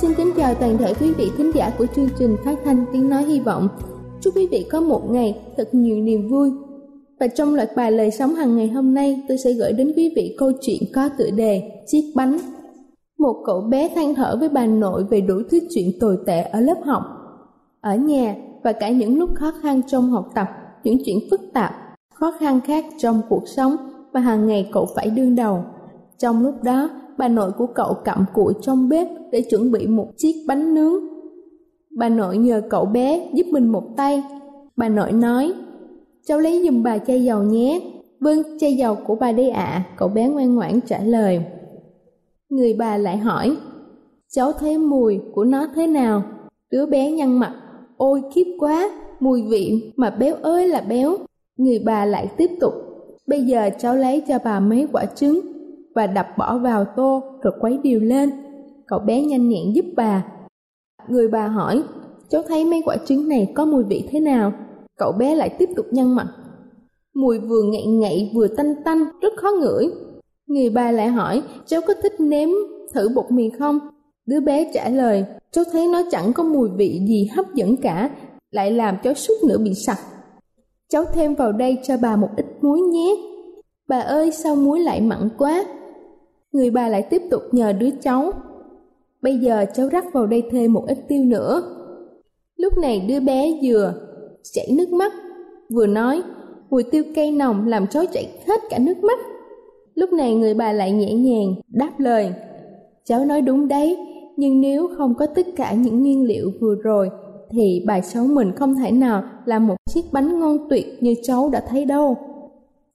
Xin kính chào toàn thể quý vị khán giả của chương trình phát thanh tiếng nói hy vọng. Chúc quý vị có một ngày thật nhiều niềm vui. Và trong loạt bài lời sống hàng ngày hôm nay, tôi sẽ gửi đến quý vị câu chuyện có tựa đề Chiếc bánh. Một cậu bé than thở với bà nội về đủ thứ chuyện tồi tệ ở lớp học, ở nhà và cả những lúc khó khăn trong học tập, những chuyện phức tạp, khó khăn khác trong cuộc sống mà hàng ngày cậu phải đương đầu. Trong lúc đó, bà nội của cậu cặm cụi trong bếp để chuẩn bị một chiếc bánh nướng. Bà nội nhờ cậu bé giúp mình một tay. Bà nội nói, cháu lấy giùm bà chai dầu nhé. Vâng, chai dầu của bà đây ạ, cậu bé ngoan ngoãn trả lời. Người bà lại hỏi, cháu thấy mùi của nó thế nào? Đứa bé nhăn mặt, ôi khiếp quá, mùi vị mà béo ơi là béo. Người bà lại tiếp tục, bây giờ cháu lấy cho bà mấy quả trứng và đập bỏ vào tô rồi quấy đều lên. Cậu bé nhanh nhẹn giúp bà. Người bà hỏi, cháu thấy mấy quả trứng này có mùi vị thế nào? Cậu bé lại tiếp tục nhăn mặt. Mùi vừa ngậy ngậy vừa tanh tanh, rất khó ngửi. Người bà lại hỏi, cháu có thích nếm thử bột mì không? Đứa bé trả lời, cháu thấy nó chẳng có mùi vị gì hấp dẫn cả, lại làm cháu suốt nữa bị sặc. Cháu thêm vào đây cho bà một ít muối nhé. Bà ơi sao muối lại mặn quá? Người bà lại tiếp tục nhờ đứa cháu. Bây giờ cháu rắc vào đây thêm một ít tiêu nữa. Lúc này đứa bé vừa chảy nước mắt, vừa nói mùi tiêu cay nồng làm cháu chảy hết cả nước mắt. Lúc này người bà lại nhẹ nhàng đáp lời. Cháu nói đúng đấy, nhưng nếu không có tất cả những nguyên liệu vừa rồi thì bà cháu mình không thể nào làm một chiếc bánh ngon tuyệt như cháu đã thấy đâu.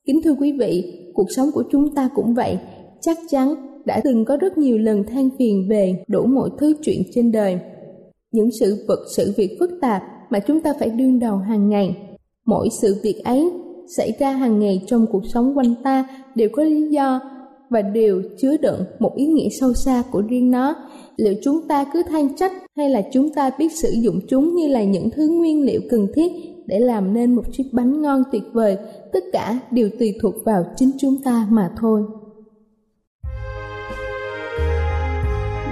Kính thưa quý vị, cuộc sống của chúng ta cũng vậy, chắc chắn đã từng có rất nhiều lần than phiền về đủ mọi thứ chuyện trên đời. Những sự vật sự việc phức tạp mà chúng ta phải đương đầu hàng ngày. Mỗi sự việc ấy xảy ra hàng ngày trong cuộc sống quanh ta đều có lý do và đều chứa đựng một ý nghĩa sâu xa của riêng nó. Liệu chúng ta cứ than trách hay là chúng ta biết sử dụng chúng như là những thứ nguyên liệu cần thiết để làm nên một chiếc bánh ngon tuyệt vời, tất cả đều tùy thuộc vào chính chúng ta mà thôi.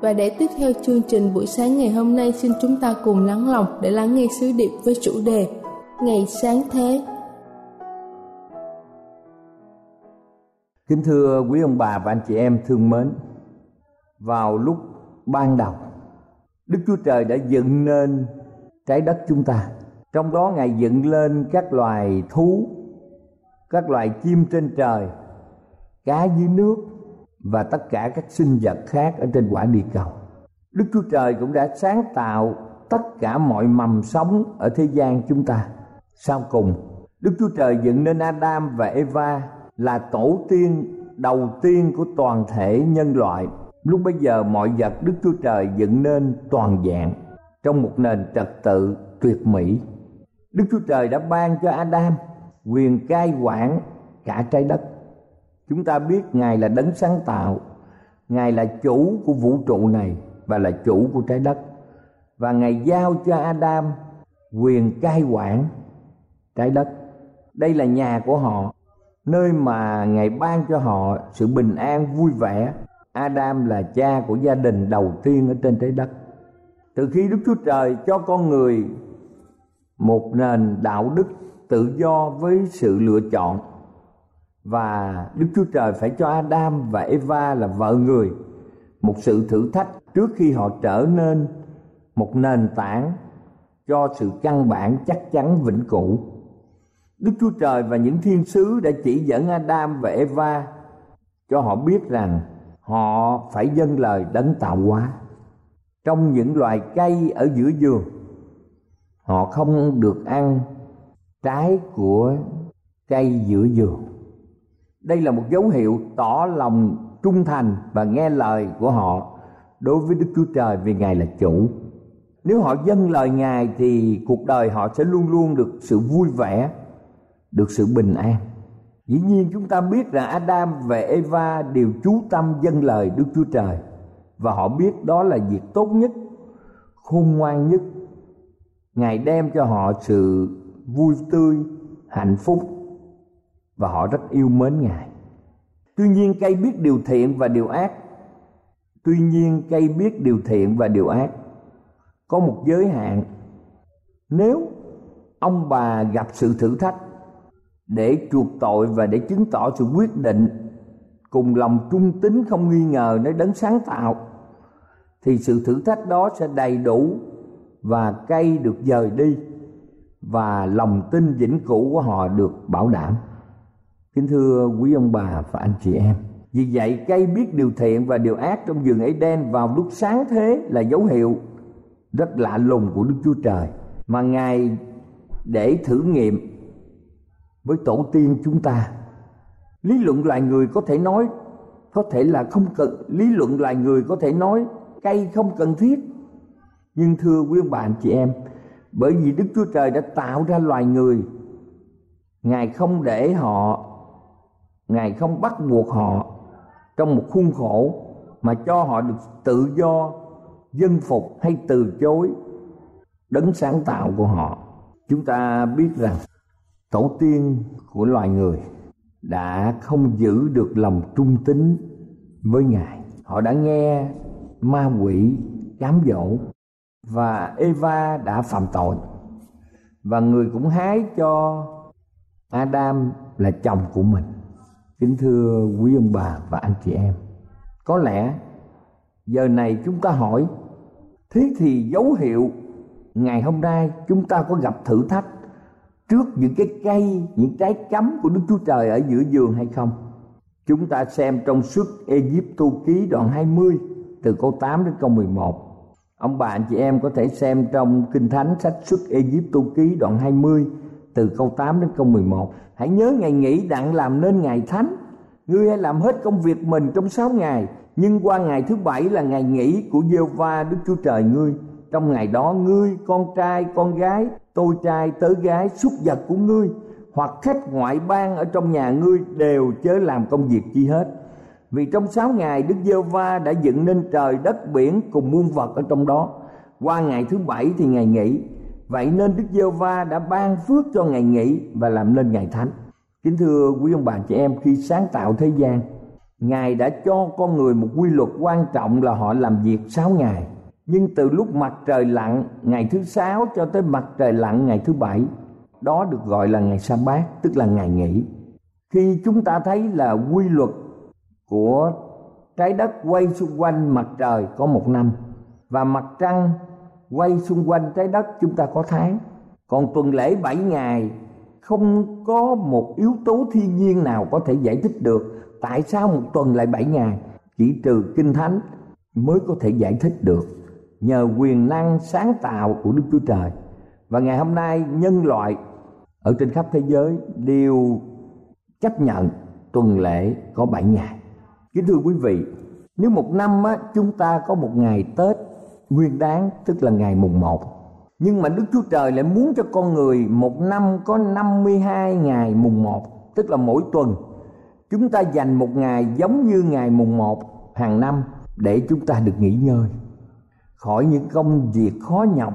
và để tiếp theo chương trình buổi sáng ngày hôm nay xin chúng ta cùng lắng lòng để lắng nghe sứ điệp với chủ đề Ngày sáng thế. Kính thưa quý ông bà và anh chị em thương mến, vào lúc ban đầu, Đức Chúa Trời đã dựng nên trái đất chúng ta. Trong đó Ngài dựng lên các loài thú, các loài chim trên trời, cá dưới nước và tất cả các sinh vật khác ở trên quả địa cầu. Đức Chúa Trời cũng đã sáng tạo tất cả mọi mầm sống ở thế gian chúng ta. Sau cùng, Đức Chúa Trời dựng nên Adam và Eva là tổ tiên đầu tiên của toàn thể nhân loại. Lúc bây giờ mọi vật Đức Chúa Trời dựng nên toàn dạng trong một nền trật tự tuyệt mỹ. Đức Chúa Trời đã ban cho Adam quyền cai quản cả trái đất chúng ta biết ngài là đấng sáng tạo. Ngài là chủ của vũ trụ này và là chủ của trái đất. Và ngài giao cho adam quyền cai quản trái đất. Đây là nhà của họ, nơi mà ngài ban cho họ sự bình an, vui vẻ. Adam là cha của gia đình đầu tiên ở trên trái đất. Từ khi đức chúa trời cho con người một nền đạo đức tự do với sự lựa chọn và Đức Chúa Trời phải cho Adam và Eva là vợ người một sự thử thách trước khi họ trở nên một nền tảng cho sự căn bản chắc chắn vĩnh cửu. Đức Chúa Trời và những thiên sứ đã chỉ dẫn Adam và Eva cho họ biết rằng họ phải dâng lời đấng tạo hóa. Trong những loài cây ở giữa vườn, họ không được ăn trái của cây giữa vườn đây là một dấu hiệu tỏ lòng trung thành và nghe lời của họ đối với Đức Chúa Trời vì Ngài là chủ. Nếu họ dâng lời Ngài thì cuộc đời họ sẽ luôn luôn được sự vui vẻ, được sự bình an. Dĩ nhiên chúng ta biết rằng Adam và Eva đều chú tâm dâng lời Đức Chúa Trời và họ biết đó là việc tốt nhất, khôn ngoan nhất. Ngài đem cho họ sự vui tươi, hạnh phúc và họ rất yêu mến Ngài. Tuy nhiên cây biết điều thiện và điều ác. Tuy nhiên cây biết điều thiện và điều ác có một giới hạn. Nếu ông bà gặp sự thử thách để chuộc tội và để chứng tỏ sự quyết định, cùng lòng trung tín không nghi ngờ nơi đấng sáng tạo, thì sự thử thách đó sẽ đầy đủ và cây được dời đi và lòng tin vĩnh cửu của họ được bảo đảm Kính thưa quý ông bà và anh chị em, Vì vậy cây biết điều thiện và điều ác trong vườn đen vào lúc sáng thế là dấu hiệu rất lạ lùng của Đức Chúa Trời, Mà Ngài để thử nghiệm với tổ tiên chúng ta. Lý luận loài người có thể nói, Có thể là không cần, Lý luận loài người có thể nói cây không cần thiết. Nhưng thưa quý ông bà, anh chị em, Bởi vì Đức Chúa Trời đã tạo ra loài người, Ngài không để họ ngài không bắt buộc họ trong một khuôn khổ mà cho họ được tự do, dân phục hay từ chối đấng sáng tạo của họ. Chúng ta biết rằng tổ tiên của loài người đã không giữ được lòng trung tín với ngài. Họ đã nghe ma quỷ cám dỗ và eva đã phạm tội. Và người cũng hái cho adam là chồng của mình. Kính thưa quý ông bà và anh chị em Có lẽ giờ này chúng ta hỏi Thế thì dấu hiệu ngày hôm nay chúng ta có gặp thử thách Trước những cái cây, những trái cấm của Đức Chúa Trời ở giữa giường hay không? Chúng ta xem trong suốt Egypto ký đoạn 20 từ câu 8 đến câu 11. Ông bà anh chị em có thể xem trong Kinh Thánh sách xuất Egypto ký đoạn 20 từ câu 8 đến câu 11 hãy nhớ ngày nghỉ đặng làm nên ngày thánh. Ngươi hãy làm hết công việc mình trong sáu ngày, nhưng qua ngày thứ bảy là ngày nghỉ của giê va đức chúa trời ngươi. Trong ngày đó ngươi, con trai, con gái, tôi trai, tớ gái xuất vật của ngươi, hoặc khách ngoại bang ở trong nhà ngươi đều chớ làm công việc chi hết. Vì trong sáu ngày, đức giê va đã dựng nên trời, đất, biển cùng muôn vật ở trong đó. Qua ngày thứ bảy thì ngày nghỉ. Vậy nên Đức Giêsu va đã ban phước cho ngày nghỉ và làm nên ngày thánh. Kính thưa quý ông bà chị em, khi sáng tạo thế gian, ngài đã cho con người một quy luật quan trọng là họ làm việc sáu ngày nhưng từ lúc mặt trời lặn ngày thứ sáu cho tới mặt trời lặn ngày thứ bảy đó được gọi là ngày sa bát tức là ngày nghỉ khi chúng ta thấy là quy luật của trái đất quay xung quanh mặt trời có một năm và mặt trăng quay xung quanh trái đất chúng ta có tháng. Còn tuần lễ 7 ngày không có một yếu tố thiên nhiên nào có thể giải thích được tại sao một tuần lại 7 ngày. Chỉ trừ kinh thánh mới có thể giải thích được. Nhờ quyền năng sáng tạo của Đức Chúa Trời. Và ngày hôm nay nhân loại ở trên khắp thế giới đều chấp nhận tuần lễ có 7 ngày. Kính thưa quý vị, nếu một năm á, chúng ta có một ngày Tết nguyên đáng, tức là ngày mùng 1 nhưng mà Đức Chúa Trời lại muốn cho con người một năm có 52 ngày mùng 1 tức là mỗi tuần. Chúng ta dành một ngày giống như ngày mùng 1 hàng năm để chúng ta được nghỉ ngơi. Khỏi những công việc khó nhọc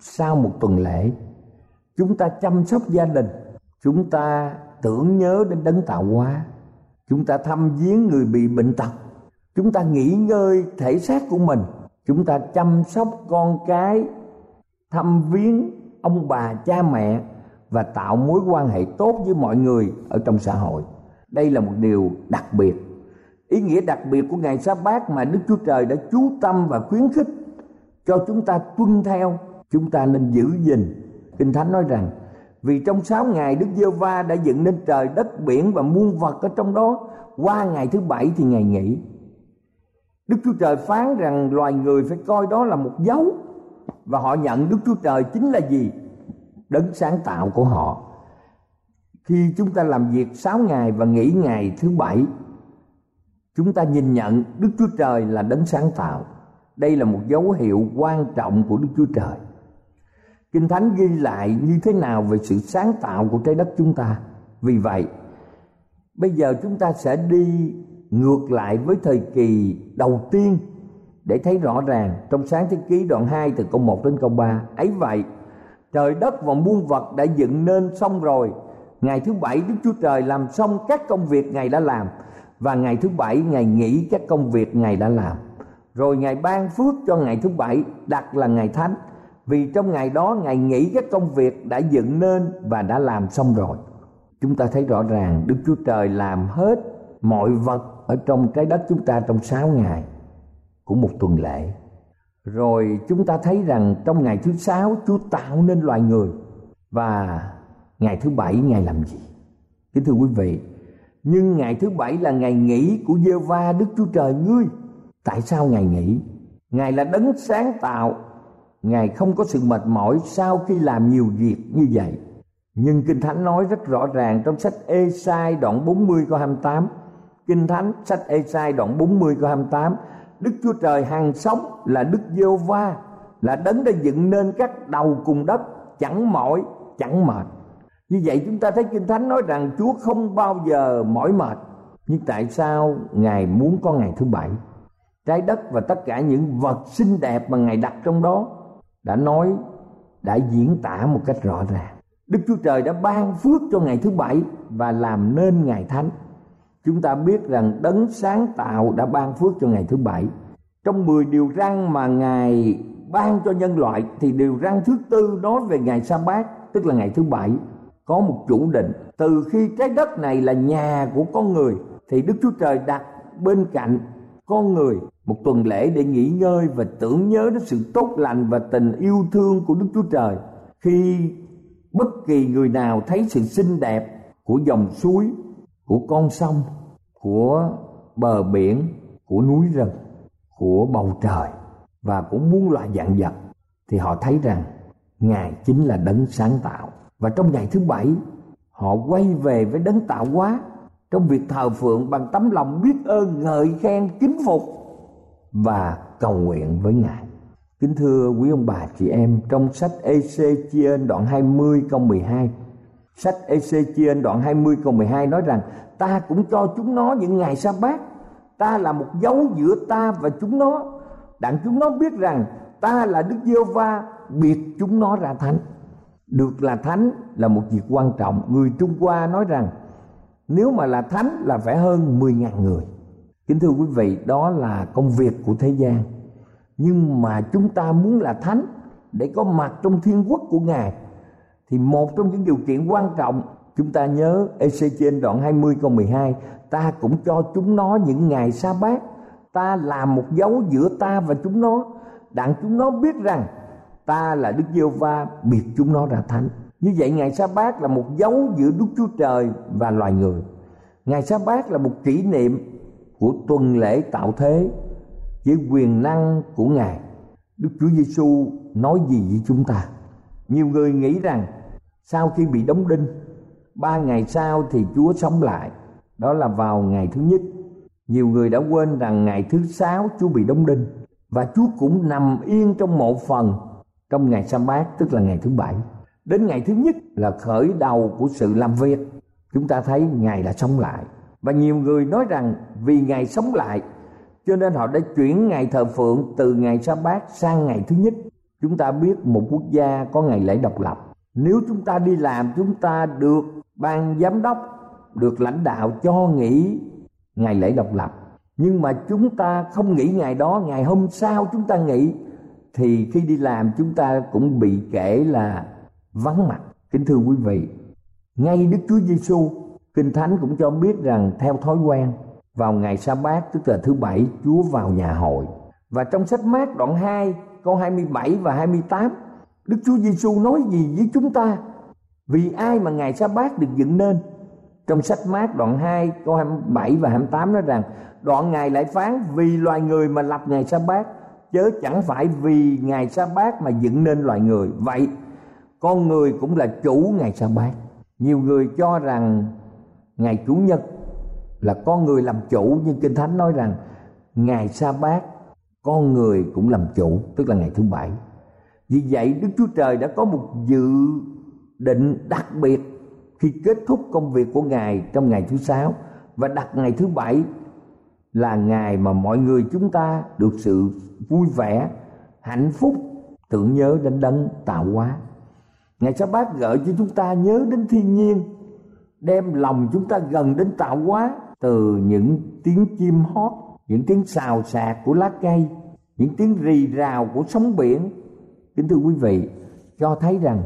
sau một tuần lễ, chúng ta chăm sóc gia đình. Chúng ta tưởng nhớ đến đấng tạo hóa. Chúng ta thăm viếng người bị bệnh tật. Chúng ta nghỉ ngơi thể xác của mình chúng ta chăm sóc con cái, thăm viếng ông bà cha mẹ và tạo mối quan hệ tốt với mọi người ở trong xã hội. Đây là một điều đặc biệt. Ý nghĩa đặc biệt của ngày sa bát mà đức chúa trời đã chú tâm và khuyến khích cho chúng ta tuân theo, chúng ta nên giữ gìn. Kinh thánh nói rằng, vì trong sáu ngày đức giê va đã dựng nên trời, đất, biển và muôn vật ở trong đó, qua ngày thứ bảy thì ngày nghỉ đức chúa trời phán rằng loài người phải coi đó là một dấu, và họ nhận đức chúa trời chính là gì? Đấng sáng tạo của họ. Khi chúng ta làm việc sáu ngày và nghỉ ngày thứ bảy, chúng ta nhìn nhận đức chúa trời là đấng sáng tạo. Đây là một dấu hiệu quan trọng của đức chúa trời. Kinh thánh ghi lại như thế nào về sự sáng tạo của trái đất chúng ta? Vì vậy, bây giờ chúng ta sẽ đi ngược lại với thời kỳ đầu tiên. Để thấy rõ ràng, trong sáng thế ký đoạn 2 từ câu 1 đến câu 3 ấy vậy, trời đất và muôn vật đã dựng nên xong rồi. Ngày thứ bảy đức chúa trời làm xong các công việc ngài đã làm, và ngày thứ bảy ngài nghỉ các công việc ngài đã làm. Rồi ngài ban phước cho ngày thứ bảy, đặt là ngày thánh. Vì trong ngày đó ngài nghỉ các công việc đã dựng nên và đã làm xong rồi. Chúng ta thấy rõ ràng đức chúa trời làm hết mọi vật ở trong trái đất chúng ta trong sáu ngày của một tuần lễ. Rồi chúng ta thấy rằng trong ngày thứ sáu, chúa tạo nên loài người. Và ngày thứ bảy, ngài làm gì? Kính thưa quý vị, nhưng ngày thứ bảy là ngày nghỉ của giê va đức chúa trời ngươi. Tại sao ngài nghỉ? Ngài là đấng sáng tạo. Ngài không có sự mệt mỏi sau khi làm nhiều việc như vậy. Nhưng kinh thánh nói rất rõ ràng trong sách Ê-sai đoạn 40 câu 28 Kinh thánh, sách Esai đoạn 40 câu 28 Đức Chúa Trời hàng sống là Đức giê va là đấng đã dựng nên các đầu cùng đất, chẳng mỏi, chẳng mệt. Như vậy chúng ta thấy kinh thánh nói rằng Chúa không bao giờ mỏi mệt. Nhưng tại sao ngài muốn có ngày thứ bảy? Trái đất và tất cả những vật xinh đẹp mà ngài đặt trong đó đã nói, đã diễn tả một cách rõ ràng. Đức Chúa Trời đã ban phước cho ngày thứ bảy và làm nên ngày thánh chúng ta biết rằng đấng sáng tạo đã ban phước cho ngày thứ bảy. Trong 10 điều răn mà ngài ban cho nhân loại, thì điều răn thứ tư nói về ngày sa bát, tức là ngày thứ bảy. Có một chủ định, từ khi trái đất này là nhà của con người, thì đức chúa trời đặt bên cạnh con người một tuần lễ để nghỉ ngơi và tưởng nhớ đến sự tốt lành và tình yêu thương của đức chúa trời. Khi bất kỳ người nào thấy sự xinh đẹp của dòng suối của con sông, của bờ biển, của núi rừng, của bầu trời và của muôn loại dạng vật thì họ thấy rằng ngài chính là đấng sáng tạo. Và trong ngày thứ bảy, họ quay về với đấng tạo hóa trong việc thờ phượng bằng tấm lòng biết ơn ngợi khen kính phục và cầu nguyện với ngài. Kính thưa quý ông bà chị em, trong sách ec chia đoạn 20 câu 12 sách Ezechiel đoạn 20 câu 12 nói rằng, ta cũng cho chúng nó những ngày sa bát. Ta là một dấu giữa ta và chúng nó. Đặng chúng nó biết rằng, ta là đức giê va biệt chúng nó ra thánh. Được là thánh là một việc quan trọng. Người trung hoa nói rằng, nếu mà là thánh là phải hơn 10.000 người. Kính thưa quý vị, đó là công việc của thế gian. Nhưng mà chúng ta muốn là thánh để có mặt trong thiên quốc của ngài thì một trong những điều kiện quan trọng, chúng ta nhớ EC trên đoạn 20 câu 12 ta cũng cho chúng nó những ngày sa bát. Ta làm một dấu giữa ta và chúng nó. Đặng chúng nó biết rằng ta là Đức Giêsu va biệt chúng nó ra thánh. Như vậy, ngày sa bát là một dấu giữa Đức Chúa Trời và loài người. Ngày sa bát là một kỷ niệm của tuần lễ tạo thế với quyền năng của ngài. Đức Chúa Giêsu nói gì với chúng ta? Nhiều người nghĩ rằng sau khi bị đóng đinh, ba ngày sau thì Chúa sống lại. Đó là vào ngày thứ nhất. Nhiều người đã quên rằng ngày thứ sáu Chúa bị đóng đinh và Chúa cũng nằm yên trong một phần trong ngày sa bát, tức là ngày thứ bảy. Đến ngày thứ nhất là khởi đầu của sự làm việc. Chúng ta thấy ngài đã sống lại. Và nhiều người nói rằng vì ngài sống lại, cho nên họ đã chuyển ngày thờ phượng từ ngày sa bát sang ngày thứ nhất. Chúng ta biết một quốc gia có ngày lễ độc lập nếu chúng ta đi làm, chúng ta được ban giám đốc, được lãnh đạo cho nghỉ ngày lễ độc lập. Nhưng mà chúng ta không nghỉ ngày đó, ngày hôm sau chúng ta nghỉ, thì khi đi làm chúng ta cũng bị kể là vắng mặt. Kính thưa quý vị, ngay đức chúa giêsu kinh thánh cũng cho biết rằng theo thói quen, vào ngày sa bát, tức là thứ bảy, chúa vào nhà hội. Và trong sách mát đoạn 2 câu 27 và 28 Đức Chúa Giêsu nói gì với chúng ta? Vì ai mà ngày sa bát được dựng nên? Trong sách mát đoạn 2 câu 27 và 28 nói rằng, đoạn ngài lại phán, vì loài người mà lập ngày sa bát, chớ chẳng phải vì ngày sa bát mà dựng nên loài người. Vậy, con người cũng là chủ ngày sa bát. Nhiều người cho rằng ngày chủ nhật là con người làm chủ, nhưng kinh thánh nói rằng ngày sa bát, con người cũng làm chủ, tức là ngày thứ bảy vì vậy đức chúa trời đã có một dự định đặc biệt khi kết thúc công việc của ngài trong ngày thứ sáu. Và đặt ngày thứ bảy là ngày mà mọi người chúng ta được sự vui vẻ, hạnh phúc, tưởng nhớ đến đấng tạo hóa. Ngày sa bát gợi cho chúng ta nhớ đến thiên nhiên, đem lòng chúng ta gần đến tạo hóa từ những tiếng chim hót, những tiếng xào xạc của lá cây, những tiếng rì rào của sóng biển kính thưa quý vị, cho thấy rằng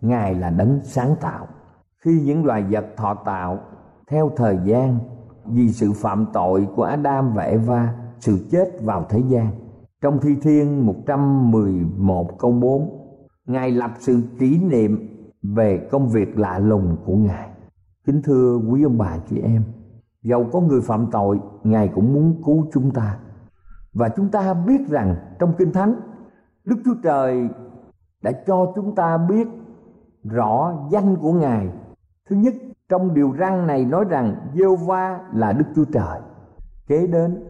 ngài là đấng sáng tạo. Khi những loài vật thọ tạo, theo thời gian, vì sự phạm tội của Adam và Eva, sự chết vào thế gian. Trong thi thiên 111 câu 4 Ngài lập sự kỷ niệm về công việc lạ lùng của Ngài. Kính thưa quý ông bà chị em dầu có người phạm tội, ngài cũng muốn cứu chúng ta. Và chúng ta biết rằng trong kinh thánh đức chúa trời đã cho chúng ta biết rõ danh của ngài. Thứ nhất, trong điều răn này nói rằng giê va là đức chúa trời. Kế đến,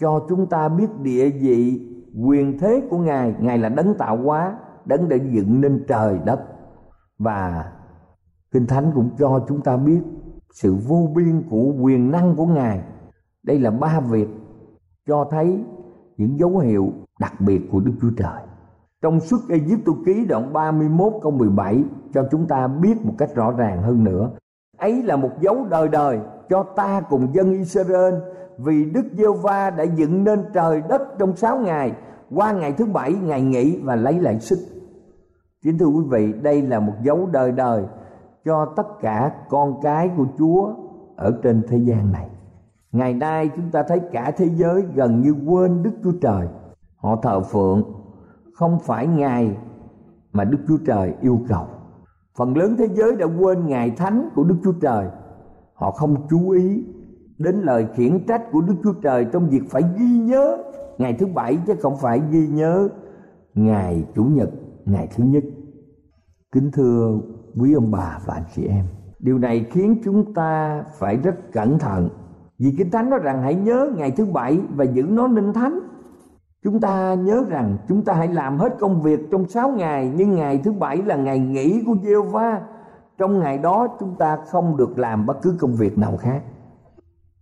cho chúng ta biết địa vị, quyền thế của ngài. Ngài là đấng tạo hóa, đấng đã dựng nên trời đất. Và kinh thánh cũng cho chúng ta biết sự vô biên của quyền năng của ngài. Đây là ba việc cho thấy những dấu hiệu đặc biệt của Đức Chúa Trời. Trong suốt Ai Cập ký đoạn 31 câu 17 cho chúng ta biết một cách rõ ràng hơn nữa. Ấy là một dấu đời đời cho ta cùng dân Israel vì Đức giê va đã dựng nên trời đất trong sáu ngày qua ngày thứ bảy ngày nghỉ và lấy lại sức. Kính thưa quý vị, đây là một dấu đời đời cho tất cả con cái của Chúa ở trên thế gian này. Ngày nay chúng ta thấy cả thế giới gần như quên Đức Chúa Trời. Họ thờ phượng không phải Ngài mà Đức Chúa Trời yêu cầu. Phần lớn thế giới đã quên Ngài Thánh của Đức Chúa Trời. Họ không chú ý đến lời khiển trách của Đức Chúa Trời trong việc phải ghi nhớ ngày thứ bảy chứ không phải ghi nhớ ngày chủ nhật, ngày thứ nhất. Kính thưa quý ông bà và anh chị em điều này khiến chúng ta phải rất cẩn thận vì kinh thánh nói rằng hãy nhớ ngày thứ bảy và giữ nó nên thánh. Chúng ta nhớ rằng chúng ta hãy làm hết công việc trong sáu ngày nhưng ngày thứ bảy là ngày nghỉ của giê va trong ngày đó chúng ta không được làm bất cứ công việc nào khác.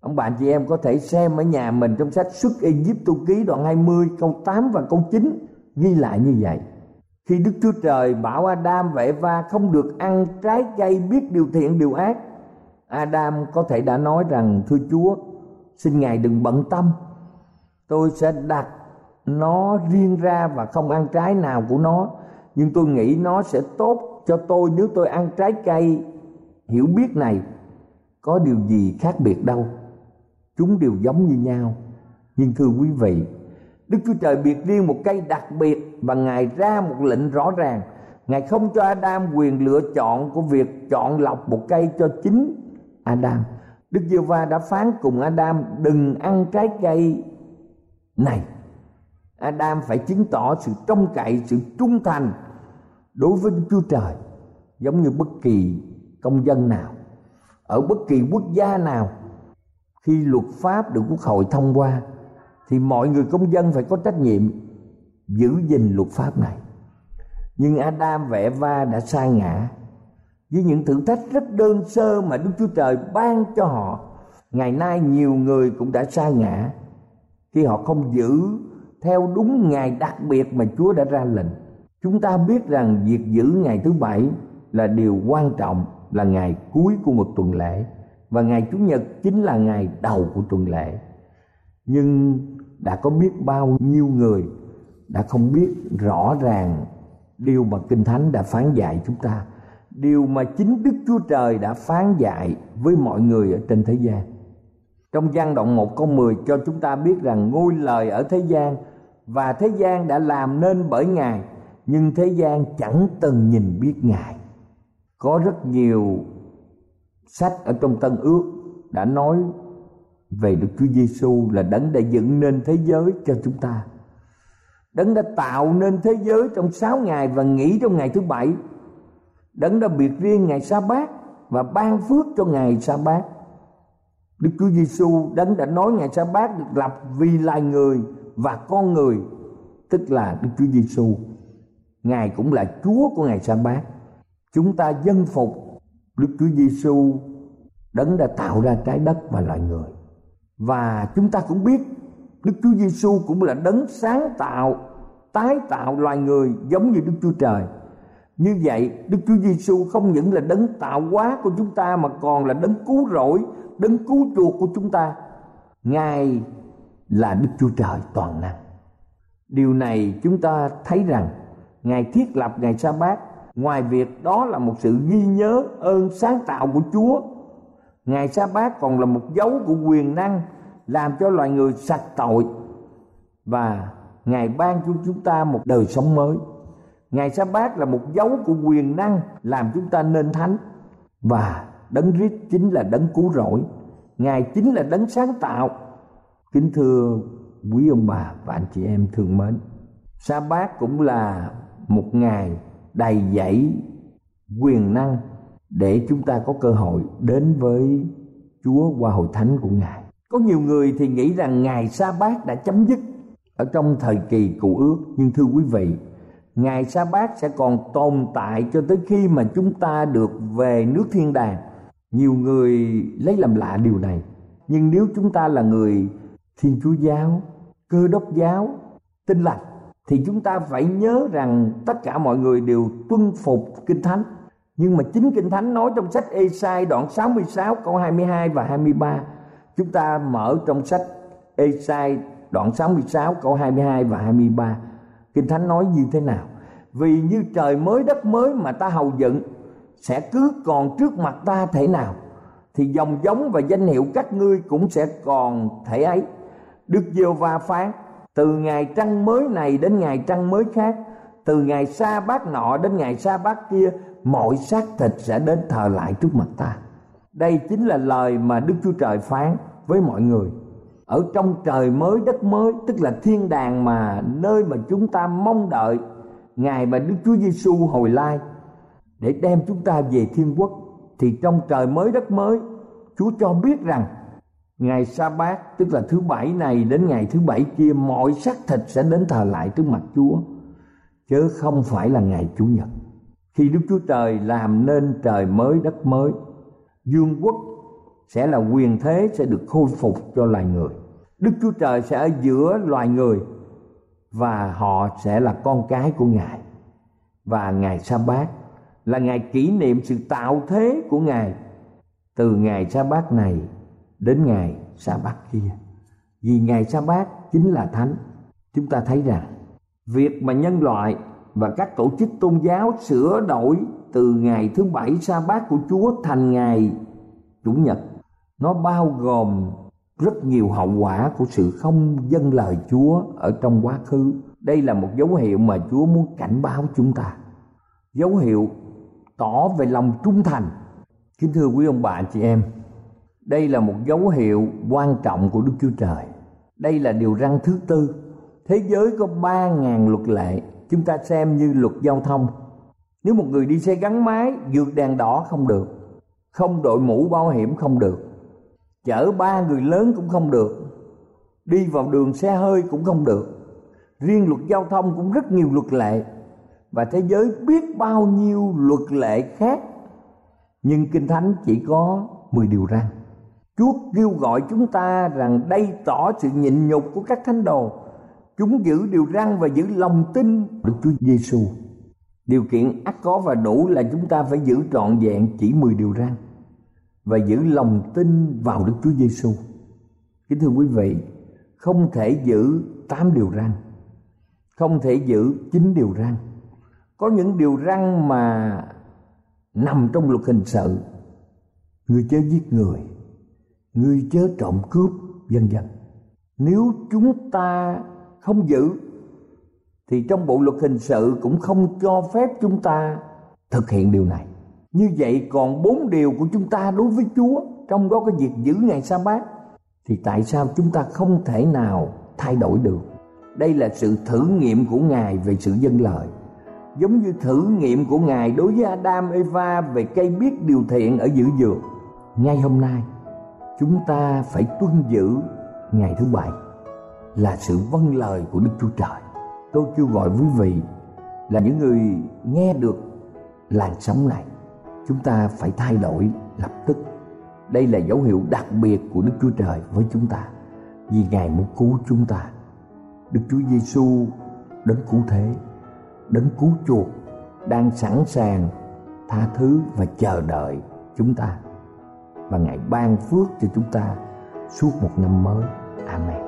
Ông bạn chị em có thể xem ở nhà mình trong sách xuất Ai tu ký đoạn 20 câu 8 và câu 9 ghi lại như vậy. Khi Đức Chúa Trời bảo Adam và Eva không được ăn trái cây biết điều thiện điều ác, Adam có thể đã nói rằng thưa Chúa, xin ngài đừng bận tâm. Tôi sẽ đặt nó riêng ra và không ăn trái nào của nó. Nhưng tôi nghĩ nó sẽ tốt cho tôi nếu tôi ăn trái cây. Hiểu biết này có điều gì khác biệt đâu. Chúng đều giống như nhau. Nhưng thưa quý vị đức chúa trời biệt riêng một cây đặc biệt và ngài ra một lệnh rõ ràng. Ngài không cho adam quyền lựa chọn của việc chọn lọc một cây cho chính adam. Đức giê va đã phán cùng adam, đừng ăn trái cây này. Adam phải chứng tỏ sự trông cậy, sự trung thành đối với đức chúa trời, giống như bất kỳ công dân nào, ở bất kỳ quốc gia nào. Khi luật pháp được quốc hội thông qua, thì mọi người công dân phải có trách nhiệm giữ gìn luật pháp này. Nhưng Adam và Eva đã sai ngã với những thử thách rất đơn sơ mà Đức Chúa Trời ban cho họ. Ngày nay nhiều người cũng đã sa ngã khi họ không giữ theo đúng ngày đặc biệt mà Chúa đã ra lệnh. Chúng ta biết rằng việc giữ ngày thứ bảy là điều quan trọng, là ngày cuối của một tuần lễ và ngày Chủ nhật chính là ngày đầu của tuần lễ. Nhưng đã có biết bao nhiêu người đã không biết rõ ràng điều mà kinh thánh đã phán dạy chúng ta điều mà chính đức chúa trời đã phán dạy với mọi người ở trên thế gian trong gian đoạn 1 câu 10 cho chúng ta biết rằng ngôi lời ở thế gian và thế gian đã làm nên bởi Ngài, nhưng thế gian chẳng từng nhìn biết Ngài. Có rất nhiều sách ở trong Tân Ước đã nói về Đức Chúa Giêsu là đấng đã dựng nên thế giới cho chúng ta. Đấng đã tạo nên thế giới trong sáu ngày và nghỉ trong ngày thứ bảy. Đấng đã biệt riêng ngày sa bát và ban phước cho ngày sa bát. Đức Chúa Giêsu đấng đã nói ngày sa bát được lập vì loài người và con người, tức là Đức Chúa Giêsu. Ngài cũng là Chúa của ngày sa bát. Chúng ta dân phục Đức Chúa Giêsu đấng đã tạo ra trái đất và loài người. Và chúng ta cũng biết Đức Chúa Giêsu cũng là đấng sáng tạo, tái tạo loài người giống như Đức Chúa Trời. Như vậy, Đức Chúa Giêsu không những là đấng tạo hóa của chúng ta mà còn là đấng cứu rỗi, đấng cứu chuộc của chúng ta. Ngài là Đức Chúa Trời toàn năng. Điều này chúng ta thấy rằng Ngài thiết lập ngày sa bát ngoài việc đó là một sự ghi nhớ ơn sáng tạo của Chúa. Ngày sa bát còn là một dấu của quyền năng làm cho loài người sạch tội và ngài ban cho chúng ta một đời sống mới ngày sa bát là một dấu của quyền năng làm chúng ta nên thánh. Và đấng rít chính là đấng cứu rỗi. Ngài chính là đấng sáng tạo. Kính thưa quý ông bà và anh chị em thương mến, sa bát cũng là một ngày đầy dẫy quyền năng để chúng ta có cơ hội đến với Chúa qua hội thánh của Ngài. Có nhiều người thì nghĩ rằng ngày sa bát đã chấm dứt ở trong thời kỳ cụ ước. Nhưng thưa quý vị ngày sa bát sẽ còn tồn tại cho tới khi mà chúng ta được về nước thiên đàng. Nhiều người lấy làm lạ điều này. Nhưng nếu chúng ta là người thiên chúa giáo, cơ đốc giáo tin lành, thì chúng ta phải nhớ rằng tất cả mọi người đều tuân phục kinh thánh. Nhưng mà chính kinh thánh nói trong sách Ê-sai đoạn 66 câu 22 và 23 Chúng ta mở trong sách Ê-sai đoạn 66 câu 22 và 23. Kinh Thánh nói như thế nào? Vì như trời mới đất mới mà ta hầu dựng sẽ cứ còn trước mặt ta thể nào thì dòng giống và danh hiệu các ngươi cũng sẽ còn thể ấy. Đức Giêsu va phán từ ngày trăng mới này đến ngày trăng mới khác, từ ngày sa bát nọ đến ngày sa bát kia, mọi xác thịt sẽ đến thờ lại trước mặt ta. Đây chính là lời mà Đức Chúa Trời phán với mọi người ở trong trời mới, đất mới, tức là thiên đàng mà, nơi mà chúng ta mong đợi ngài mà Đức Chúa Giêsu hồi lai, để đem chúng ta về thiên quốc. Thì trong trời mới, đất mới, Chúa cho biết rằng ngày sa bát tức là thứ bảy này đến ngày thứ bảy kia, mọi xác thịt sẽ đến thờ lại trước mặt Chúa, chứ không phải là ngày chủ nhật. Khi Đức Chúa Trời làm nên trời mới, đất mới, dương quốc sẽ là quyền thế sẽ được khôi phục cho loài người. Đức chúa trời sẽ ở giữa loài người và họ sẽ là con cái của ngài. Và ngày sa bát là ngày kỷ niệm sự tạo thế của ngài từ ngày sa bát này đến ngày sa bát kia. Vì ngày sa bát chính là thánh, chúng ta thấy rằng việc mà nhân loại và các tổ chức tôn giáo sửa đổi từ ngày thứ bảy sa bát của Chúa thành ngày chủ nhật nó bao gồm rất nhiều hậu quả của sự không dân lời Chúa ở trong quá khứ. Đây là một dấu hiệu mà Chúa muốn cảnh báo chúng ta. Dấu hiệu tỏ về lòng trung thành. Kính thưa quý ông bà chị em, đây là một dấu hiệu quan trọng của Đức Chúa Trời. Đây là điều răn thứ tư. Thế giới có ba ngàn luật lệ, chúng ta xem như luật giao thông. Nếu một người đi xe gắn máy, vượt đèn đỏ không được, không đội mũ bảo hiểm không được, chở ba người lớn cũng không được. Đi vào đường xe hơi cũng không được. Riêng luật giao thông cũng rất nhiều luật lệ. Và thế giới biết bao nhiêu luật lệ khác. Nhưng kinh thánh chỉ có 10 điều răn. Chúa kêu gọi chúng ta rằng đây tỏ sự nhịn nhục của các thánh đồ. Chúng giữ điều răn và giữ lòng tin Đức Chúa Giêsu điều kiện ắt có và đủ là chúng ta phải giữ trọn vẹn chỉ 10 điều răn và giữ lòng tin vào Đức Chúa Giêsu. Kính thưa quý vị, không thể giữ tám điều răn, không thể giữ chín điều răn. Có những điều răn mà nằm trong luật hình sự, người chớ giết người, người chớ trộm cướp, vân vân. Nếu chúng ta không giữ thì trong bộ luật hình sự cũng không cho phép chúng ta thực hiện điều này như vậy còn bốn điều của chúng ta đối với Chúa, trong đó có việc giữ ngày sa bát, thì tại sao chúng ta không thể nào thay đổi được? Đây là sự thử nghiệm của ngài về sự dân lợi giống như thử nghiệm của ngài đối với Adam, Eva về cây biết điều thiện ở giữa dừa ngay hôm nay, chúng ta phải tuân giữ ngày thứ bảy là sự vâng lời của Đức Chúa Trời. Tôi kêu gọi quý vị là những người nghe được làn sóng này chúng ta phải thay đổi lập tức. Đây là dấu hiệu đặc biệt của đức chúa trời với chúng ta. Vì ngài muốn cứu chúng ta. Đức chúa giêsu đấng cứu thế, đấng cứu chuộc, đang sẵn sàng tha thứ và chờ đợi chúng ta. Và ngài ban phước cho chúng ta suốt một năm mới. Amen.